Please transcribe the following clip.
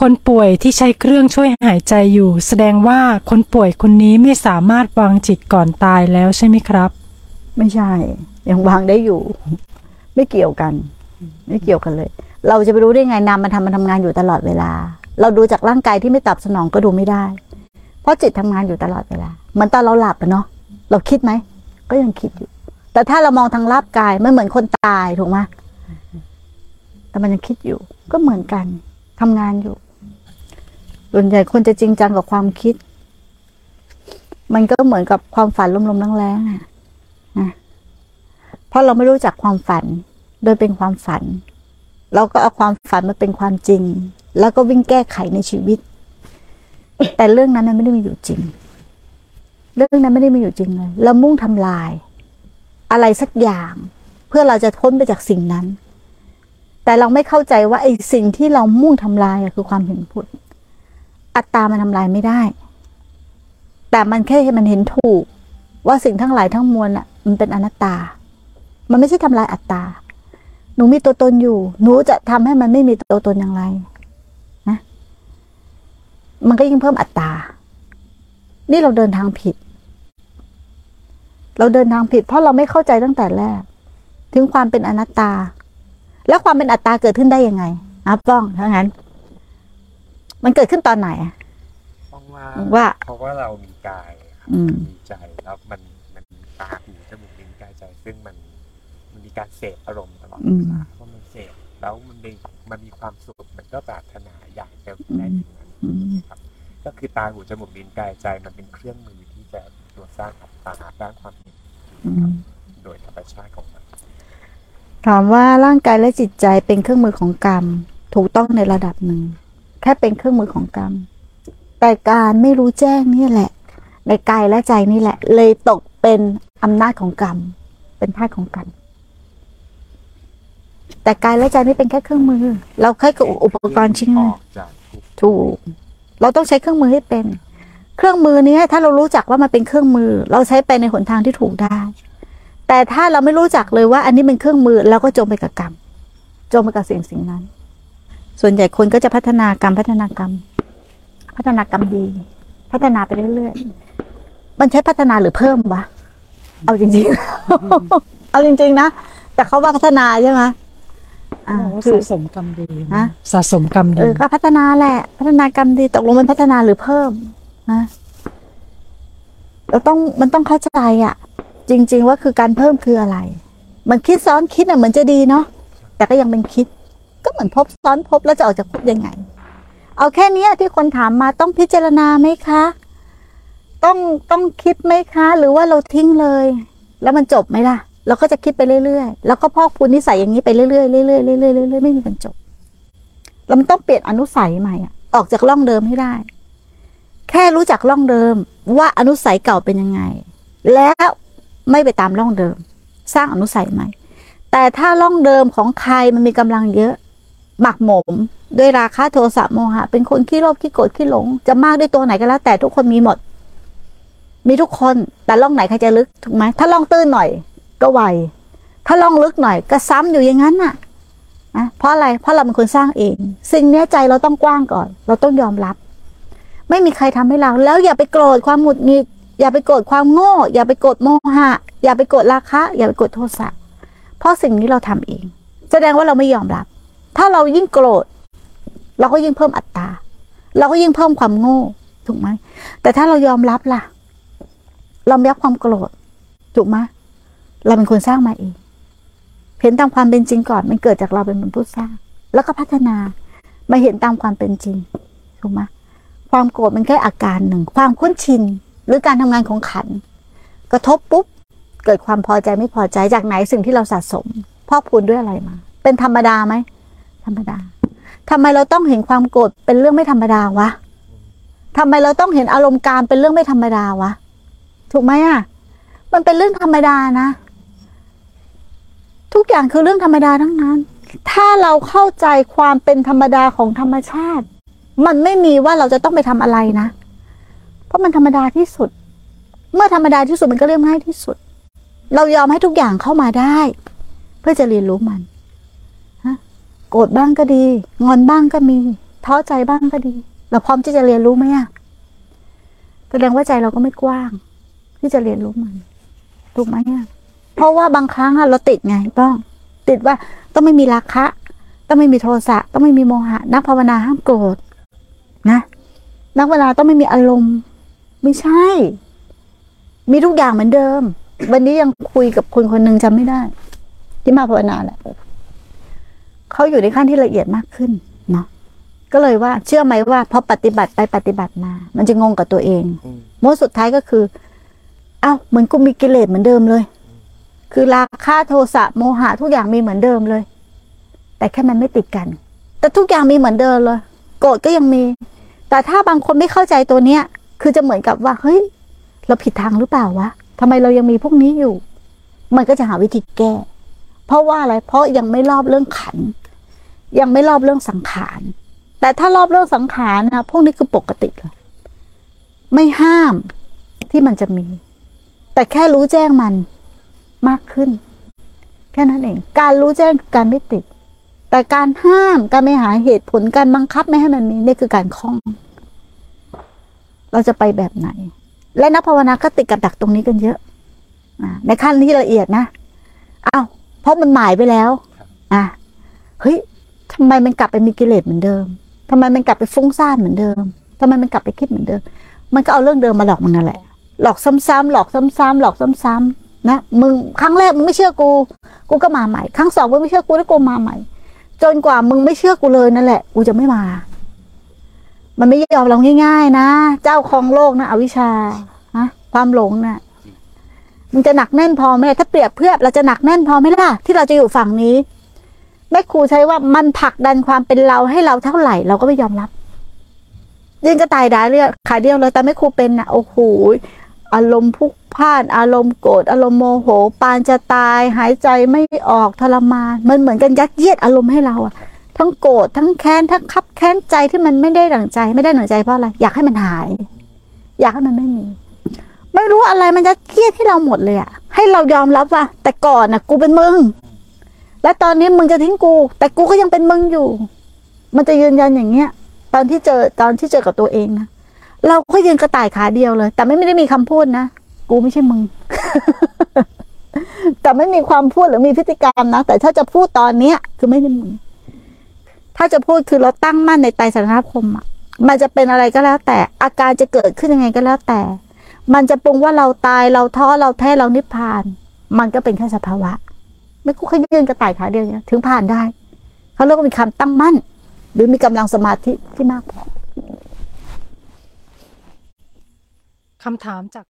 คนป่วยที่ใช้เครื่องช่วยหายใจอยู่ แสดงว่าคนป่วยคนนี้ไม่สามารถวางจิตก่อนตายแล้วใช่ไหมครับ ไม่ใช่ ยังวางได้อยู่ ไม่เกี่ยวกัน ไม่เกี่ยวกันเลย เราจะไปรู้ได้ไงนามมันทำมันทำงานอยู่ตลอดเวลา เราดูจากร่างกายที่ไม่ตอบสนองก็ดูไม่ได้ เพราะจิตทำงานอยู่ตลอดเวลาเหมือนตอนเราหลับอะเนาะเราคิดไหมก็ยังคิดอยู่ แต่ถ้าเรามองทางรับกายไม่เหมือนคนตายถูกไหมแต่มันยังคิดอยู่ ก็เหมือนกันทำงานอยู่ ส่วนใหญ่คนจะจริงจังกับความคิด มันก็เหมือนกับความฝันลมๆแรงๆอะนะเพราะเราไม่รู้จักความฝัน โดยเป็นความฝัน เราก็เอาความฝันมาเป็นความจริง แล้วก็วิ่งแก้ไขในชีวิต แต่เรื่องนั้นมันไม่ได้มีอยู่จริง เรื่องนั้นไม่ได้มีอยู่จริงเลยเรามุ่งทำลาย อะไรสักอย่าง เพื่อเราจะพ้นไปจากสิ่งนั้น แต่เราไม่เข้าใจว่าไอ้สิ่งที่เรามุ่งทำลายคือความเห็นผล อัตตามันทำลายไม่ได้ แต่มันแค่ให้มันเห็นถูก ว่าสิ่งทั้งหลายทั้งมวลอะ มันเป็นอนัตตา มันไม่ใช่ทำลายอัตตา หนูมีตัวตนอยู่ หนูจะทำให้มันไม่มีตัวตนอย่างไรนะ มันก็ยิ่งเพิ่มอัตตา นี่เราเดินทางผิด เราเดินทางผิด เพราะเราไม่เข้าใจตั้งแต่แรก ถึงความเป็นอนัตตา แล้วความเป็นอัตตาเกิดขึ้นได้ยังไงอะป้องถ้างั้น มันเกิดขึ้นตอนไหนอะเพราะว่าว่า เพราะว่าเรามีกายครับอืม มีใจแล้วมันมันมีตาหูจมูกลิ้นกายใจ ซึ่งมันมันมีการเสพอารมณ์ตลอดอืเวมลาเพราะมันเสพแล้วมันมีมันมีความสุขมันก็ปรารถนาอยากจะได้ถึงนั้นอืม ครับ ก็คือตาหูจมูกลิ้นกายใจมันเป็นเครื่องมือที่จะตัวสร้างอัตตาสร้างความเห็นอืม โดยธรรมชาติของมัน ถามว่าร่างกายและจิตใจเป็นเครื่องมือของกรรม ถูกต้องในระดับหนึ่ง แค่เป็นเครื่องมือของกรรม แต่การไม่รู้แจ้งนี่แหละ ในกายและใจนี่แหละ เลยตกเป็นอำนาจของกรรม เป็นทาสของกรรมแต่กายและใจนี่เป็นแค่เครื่องมือ เราแค่กับอุปกรณ์ชิ้นหอนึ่งอกจากทุกถูก เราต้องใช้เครื่องมือให้เป็น เครื่องมือนี้ถ้าเรารู้จักว่ามันเป็นเครื่องมือ เราใช้ไปในหนทางที่ถูกได้ แต่ถ้าเราไม่รู้จักเลยว่า อันนี้เป็นเครื่องมือเราก็จมไปกับกรรม จมไปกับสิ่งสิ่งนั้น ส่วนใหญ่คนก็จะพัฒนากรรมพัฒนากรรม พัฒนากรรมดี พัฒนาไปเรื่อยๆมันใช้พัฒนาหรือเพิ่มวะเอาจริงๆ เอาจริง ๆ นะแต่เขาว่าพัฒนาใช่ไหมอ่าคือสะสมกรรมดีฮะสะสมกรรมเอดีอก็พัฒนาแหละ พัฒนากรรมดีตกลงมันพัฒนาหรือเพิ่มนะเราต้องมันต้องเข้าใจอะ่ะ จริง ๆ ว่าคือการเพิ่มคืออะไร มันคิดซ้อนคิดอะเหมือนจะดีเนาะแต่ก็ยังเป็นคิด ก็เหมือนพบซ้อนพบแล้วจะออกจากพบยังไง เอาแค่นี้ที่คนถามมาต้องพิจารณาไหมคะ ต้องต้องคิดไหมคะ หรือว่าเราทิ้งเลย แล้วมันจบไหมล่ะ เราก็จะคิดไปเรื่อยๆ แล้วก็พอกพูนนิสัยอย่างนี้ไปเรื่อยๆเรื่อยๆเรื่อยๆเรื่อยๆไม่มีวันจบแล้วมันต้องเปลี่ยนอนุสัยใหม่ออกจากร่องเดิมให้ได้ แค่รู้จักร่องเดิม ว่าอนุสัยเก่าเป็นยังไง แล้วไม่ไปตามร่องเดิม สร้างอนุสัยใหม่ แต่ถ้าร่องเดิมของใครมันมีกำลังเยอะ หมักหมม ด้วยราคะโทสะโมหะ เป็นคนขี้โลภขี้โกรธขี้หลง จะมากด้วยตัวไหนก็แล้ว แต่ทุกคนมีหมด มีทุกคนแต่ร่องไหนใครจะลึกถูกไหมถ้าร่องตื้นหน่อย ก็ไวถ้าร่องลึกหน่อย ก็ซ้ำอยู่อย่างนั้นน่ะนะเพราะอะไรเพราะเราเป็นคนสร้างเอง สิ่งเนี้ยใจเราต้องกว้างก่อน เราต้องยอมรับ ไม่มีใครทำให้เรา แล้วอย่าไปโกรธความหงุดหงิดอย่าไปโกรธความโง่ อย่าไปโกรธโมหะ อย่าไปโกรธราคะ อย่าไปโกรธโทสะเพราะสิ่งนี้เราทำเอง แสดงว่าเราไม่ยอมรับ ถ้าเรายิ่งโกรธ เราก็ยิ่งเพิ่มอัตตาเราก็ยิ่งเพิ่มความโง่ถูกไหมแต่ถ้าเรายอมรับล่ะ เราไม่รับความโกรธถูกไหมเราเป็นคนสร้างมาเอง เห็นตามความเป็นจริงก่อน มันเกิดจากเราเป็นมนุษย์ผู้สร้าง แล้วก็พัฒนามาเห็นตามความเป็นจริงถูกไหมความโกรธมันแค่อาการหนึ่ง ความคุ้นชิน หรือการทำงานของขัน กระทบปุ๊บ เกิดความพอใจไม่พอใจจากไหนสิ่งที่เราสะสม พอกพูนด้วยอะไรมา เป็นธรรมดาไหม ธรรมดาทำไมเราต้องเห็นความโกรธเป็นเรื่องไม่ธรรมดาวะทำไมเราต้องเห็นอารมณ์การเป็นเรื่องไม่ธรรมดาวะ ถูกไหมอะ มันเป็นเรื่องธรรมดานะ ทุกอย่างคือเรื่องธรรมดาทั้งนั้น ถ้าเราเข้าใจความเป็นธรรมดาของธรรมชาติ มันไม่มีว่าเราจะต้องไปทำอะไรนะ เพราะมันธรรมดาที่สุด เมื่อธรรมดาที่สุดมันก็เรียบง่ายที่สุด เรายอมให้ทุกอย่างเข้ามาได้ เพื่อจะเรียนรู้มัน โกรธบ้างก็ดี งอนบ้างก็มีท้อใจบ้างก็ดี เราพร้อมที่จะเรียนรู้ไหมอะแสดงว่าใจเราก็ไม่กว้าง ที่จะเรียนรู้มันถูกไหมอะเพราะว่าบางครั้งอะเราติดไงต้อง ติดว่าต้องไม่มีราคะ ต้องไม่มีโทสะต้องไม่มีโมหะ นักภาวนาห้ามโกรธนะนักภาวนาต้องไม่มีอารมณ์ ไม่ใช่ มีทุกอย่างเหมือนเดิม วันนี้ยังคุยกับคนคนหนึ่งจำไม่ได้ ที่มาภาวนาแหละ เขาอยู่ในขั้นที่ละเอียดมากขึ้นเนาะก็เลยว่าเชื่อไหมว่าพอปฏิบัติไปปฏิบัติมา มันจะงงกับตัวเองอืมโมดสุดท้ายก็คือ เอ้าเหมือนกูมีกิเลสเหมือนเดิมเลย คือราคะโทสะโมหะทุกอย่างมีเหมือนเดิมเลย แต่แค่มันไม่ติดกัน แต่ทุกอย่างมีเหมือนเดิมเลย โกรธก็ยังมี แต่ถ้าบางคนไม่เข้าใจตัวเนี้ย คือจะเหมือนกับว่าเฮ้ย เราผิดทางหรือเปล่าวะทำไมเรายังมีพวกนี้อยู่ มันก็จะหาวิธีแก้ เพราะว่าอะไร เพราะยังไม่รอบเรื่องขัน ยังไม่รอบเรื่องสังขาร แต่ถ้ารอบเรื่องสังขารนะพวกนี้คือปกติเลยไม่ห้ามที่มันจะมี แต่แค่รู้แจ้งมันมากขึ้น แค่นั้นเอง การรู้แจ้งคือการไม่ติด แต่การห้ามการไม่หาเหตุผลการบังคับไม่ให้มันมีนี่คือการคล้อง เราจะไปแบบไหน และนักภาวนาก็ติดกับดักตรงนี้กันเยอะอ่าในขั้นที่ละเอียดนะอ้าวเพราะมันหมายไปแล้ว อะเฮ้ย ทำไมมันกลับไปมีกิเลสเหมือนเดิมทำไมมันกลับไปฟุ้งซ่านเหมือนเดิมทำไมมันกลับไปคิดเหมือนเดิม มันก็เอาเรื่องเดิมมาหลอกมึงนั่นแหละ หลอกซ้ำๆหลอกซ้ำๆหลอกซ้ำๆนะมึงครั้งแรกมึงไม่เชื่อกู กูก็มาใหม่ ครั้งสองมึงไม่เชื่อกูแล้วกูมาใหม่ จนกว่ามึงไม่เชื่อกูเลยนั่นแหละ กูจะไม่มา มันไม่ยอมเราง่าย ๆ นะ เจ้าของโลกนะอวิชชาฮะความหลงนะ่ะมันจะหนักแน่นพอไหมถ้าเปรียบเทียบเราจะหนักแน่นพอไหมล่ะที่เราจะอยู่ฝั่งนี้ แม่ครูใช้ว่ามันผลักดันความเป็นเราให้เราเท่าไหร่เราก็ไม่ยอมรับยิงก็ตายได้เรียขาเดียวเลยแต่แม่ครูเป็นนะโอ้โหอารมณ์พุกพล่าน อารมณ์โกรธอารมณ์โมโห ปานจะตาย หายใจไม่ออกทรมานมันเหมือนกันยัดเยียดอารมณ์ให้เราอะทั้งโกรธทั้งแค้นทั้งคับแค้นใจที่มันไม่ได้ดั่งใจ ไม่ได้ดั่งใจเพราะอะไรอยากให้มันหาย อยากให้มันไม่มี ไม่รู้อะไรมันยัดเยียดให้เราหมดเลยอะให้เรายอมรับว่าแต่ก่อนนะกูเป็นมึง และตอนนี้มึงจะทิ้งกู แต่กูก็ยังเป็นมึงอยู่ มันจะยืนยันอย่างเงี้ย ตอนที่เจอตอนที่เจอกับตัวเองนะเราก็ยืนกระต่ายขาเดียวเลย แต่ไม่ได้มีคำพูดนะกูไม่ใช่มึง แต่ไม่มีความพูดหรือมีพฤติกรรมนะแต่ถ้าจะพูดตอนเนี้ย คือไม่ใช่มึงถ้าจะพูดคือเราตั้งมั่นในไตรสารณคมอะ มันจะเป็นอะไรก็แล้ว แต่อาการจะเกิดขึ้นยังไงก็แล้วแต่ มันจะปรุงว่าเราตายเราท้อเราแท้เรานิพพาน มันก็เป็นแค่สภาวะ ไม่กู้ค่ยืนกระต่ายขาเดียวเนี่ยถึงผ่านได้เขาเรียกว่ามีคำตั้งมั่น หรือมีกำลังสมาธิที่มากพอคำถามจาก